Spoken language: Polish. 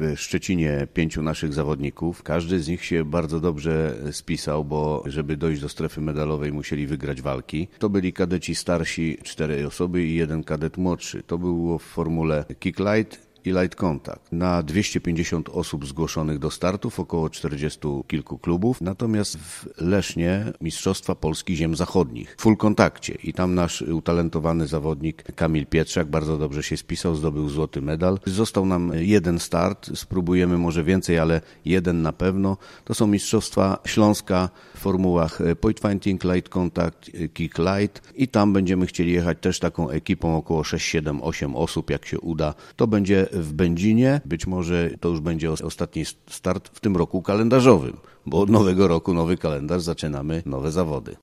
w Szczecinie pięciu naszych zawodników. Każdy z nich się bardzo dobrze spisał, bo żeby dojść do strefy medalowej musieli wygrać walki. To byli kadeci starsi, cztery osoby i jeden kadet młodszy. To było w formule kick light i light contact. Na 250 osób zgłoszonych do startów, około 40 kilku klubów. Natomiast w Lesznie Mistrzostwa Polski Ziem Zachodnich. Full kontakcie. I tam nasz utalentowany zawodnik Kamil Pietrzak bardzo dobrze się spisał, zdobył złoty medal. Został nam jeden start. Spróbujemy może więcej, ale jeden na pewno. To są Mistrzostwa Śląska w formułach point fighting, light contact, kick light. I tam będziemy chcieli jechać też taką ekipą około 6, 7, 8 osób, jak się uda. To będzie w Będzinie. Być może to już będzie ostatni start w tym roku kalendarzowym, bo od nowego roku, nowy kalendarz, zaczynamy nowe zawody.